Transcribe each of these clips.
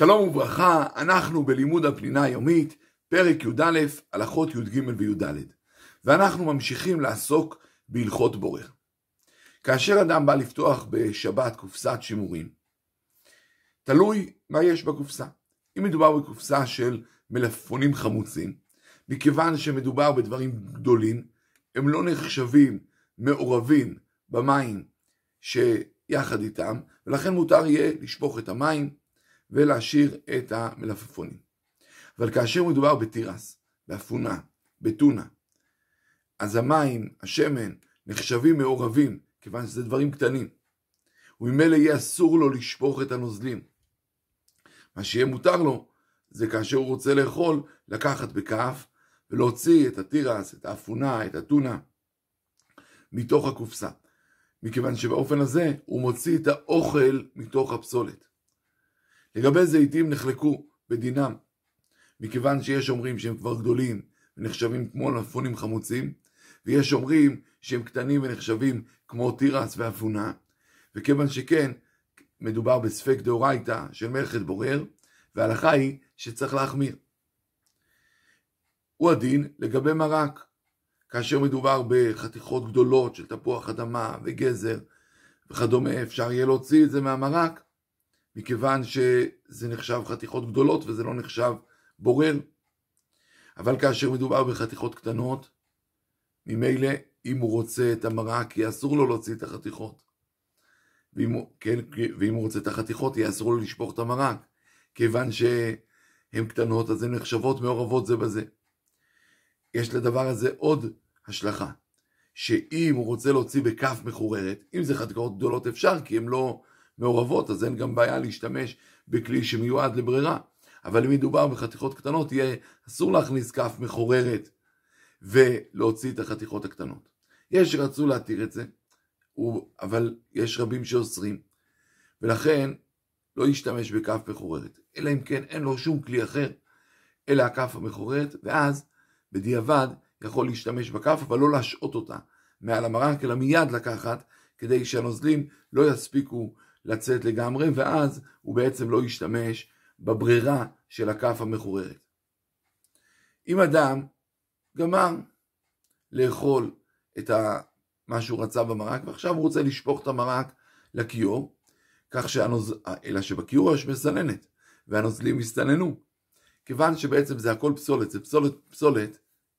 שלום וברכה, אנחנו בלימוד הפנינה היומית, פרק י"א, הלכות י"ג וי"ד, ואנחנו ממשיכים לעסוק בהלכות בורר. כאשר אדם בא לפתוח בשבת קופסת שימורים, תלוי מה יש בקופסה. אם מדובר בקופסה של מלפפונים חמוצים, מכיוון שמדובר בדברים גדולים, הם לא נחשבים מעורבים במים שיחד איתם, ולכן מותר יהיה לשפוך את המים ולהשאיר את המלפפונים. אבל כאשר מדובר בתירס, באפונה, בטונה, אז המים, השמן, נחשבים מעורבים, כיוון שזה דברים קטנים. וממילא יהיה אסור לו לשפוך את הנוזלים. מה שיהיה מותר לו, זה כאשר הוא רוצה לאכול, לקחת בכף ולהוציא את התירס, את האפונה, את הטונה, מתוך הקופסה. מכיוון שבאופן הזה הוא מוציא את האוכל מתוך הפסולת. לגבי זיתים נחלקו בדינם, מכיוון שיש אומרים שהם כבר גדולים ונחשבים כמו מלפפונים חמוצים, ויש אומרים שהם קטנים ונחשבים כמו תירס ואפונה, וכיוון שכן, מדובר בספק דאורייתא של מלכת בורר, וההלכה היא שצריך להחמיר. הוא הדין לגבי מרק, כאשר מדובר בחתיכות גדולות של תפוח אדמה וגזר וכדומה, אפשר יהיה להוציא את זה מהמרק, מכיוון שזה נחשב חתיכות גדולות וזה לא נחשב בורר. אבל כאשר מדובר בחתיכות קטנות, ממילא אם הוא רוצה את המרק, יהיה אסור לו להוציא את החתיכות. ואם, כן, ואם הוא רוצה את החתיכות, יהיה אסור לו לשפוך את המרק. כיוון שהן קטנות, אז הן נחשבות מעורבות זה בזה. יש לדבר הזה עוד השלכה, שאם הוא רוצה להוציא בכף מחוררת, אם זה חתיכות גדולות אפשר, כי הן לא מעורבות, אז אין גם בעיה להשתמש בכלי שמיועד לברירה. אבל אם מדובר בחתיכות קטנות, יהיה אסור להכניס כף מחוררת ולהוציא את החתיכות הקטנות. יש שרצו להתיר את זה, אבל יש רבים שאוסרים, ולכן לא ישתמש בכף מחוררת, אלא אם כן אין לו שום כלי אחר, אלא הכף המחוררת, ואז בדיעבד יכול להשתמש בכף, אבל לא להשעות אותה מעל המרק, אלא מיד לקחת, כדי שהנוזלים לא יספיקו לצאת לגמרי, ואז הוא בעצם לא ישתמש בברירה של הכף המחוררת. אם אדם גמר לאכול את מה שהוא רצה במרק, ועכשיו הוא רוצה לשפוך את המרק לכיור, כך שהנוז... אלא שבכיור יש מסננת, והנוזלים הסתננו. כיוון שבעצם זה הכל פסולת, זה פסולת פסולת,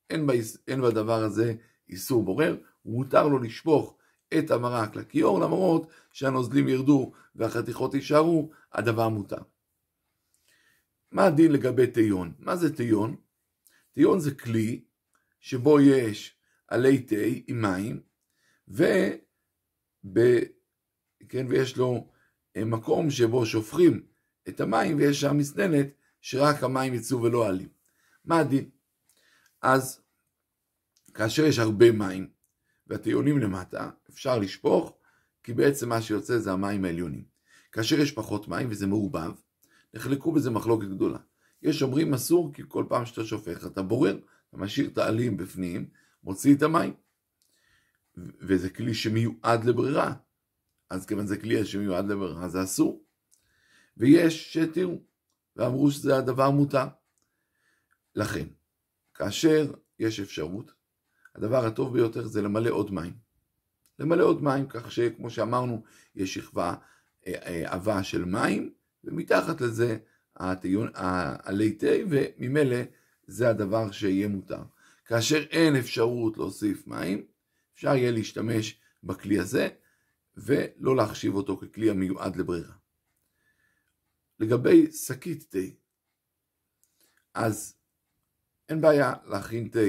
אין, בה, אין בדבר הזה איסור בורר, מותר לו לשפוך את המרק לכיור, למרות שהנוזלים ירדו והחתיכות יישארו, הדבר מותר. מה הדין לגבי תיון? מה זה תיון? תיון זה כלי שבו יש עלי תה עם מים, וב, כן, ויש לו אה, מקום שבו שופכים את המים ויש שם מסננת שרק המים יצאו ולא עלים. מה הדין? אז כאשר יש הרבה מים והטיונים למטה, אפשר לשפוך, כי בעצם מה שיוצא זה המים העליונים. כאשר יש פחות מים וזה מעובב, נחלקו בזה מחלוקת גדולה. יש אומרים אסור כי כל פעם שאתה שופך אתה בורר, אתה משאיר את העלים בפנים, מוציא את המים. וזה כלי שמיועד לברירה. אז כיוון זה כלי שמיועד לברירה זה אסור. ויש שהתירו, ואמרו שזה הדבר מותר. לכן, כאשר יש אפשרות, הדבר הטוב ביותר זה למלא עוד מים. למלא עוד מים, כך שכמו שאמרנו, יש שכבה אה, אה, עבה של מים, ומתחת לזה עלי תה, וממילא זה הדבר שיהיה מותר. כאשר אין אפשרות להוסיף מים, אפשר יהיה להשתמש בכלי הזה, ולא להחשיב אותו ככלי המיועד לברירה. לגבי שקית תה, אז אין בעיה להכין תה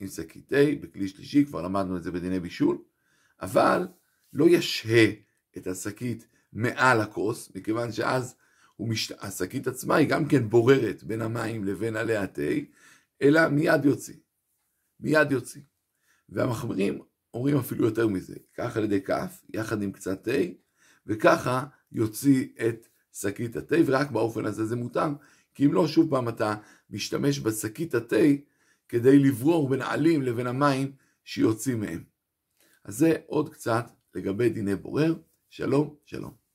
עם שקית תה בכלי שלישי, כבר למדנו את זה בדיני בישול, אבל לא ישהה את השקית מעל הכוס, מכיוון שאז משת... השקית עצמה היא גם כן בוררת בין המים לבין עלי התה, אלא מיד יוציא. מיד יוציא. והמחמירים אומרים אפילו יותר מזה, כך על ידי כף, יחד עם קצת תה, וככה יוציא את שקית התה, ורק באופן הזה זה מותר, כי אם לא, שוב פעם אתה משתמש בשקית התה כדי לברור בין העלים לבין המים שיוצאים מהם. אז זה עוד קצת לגבי דיני בורר. שלום, שלום.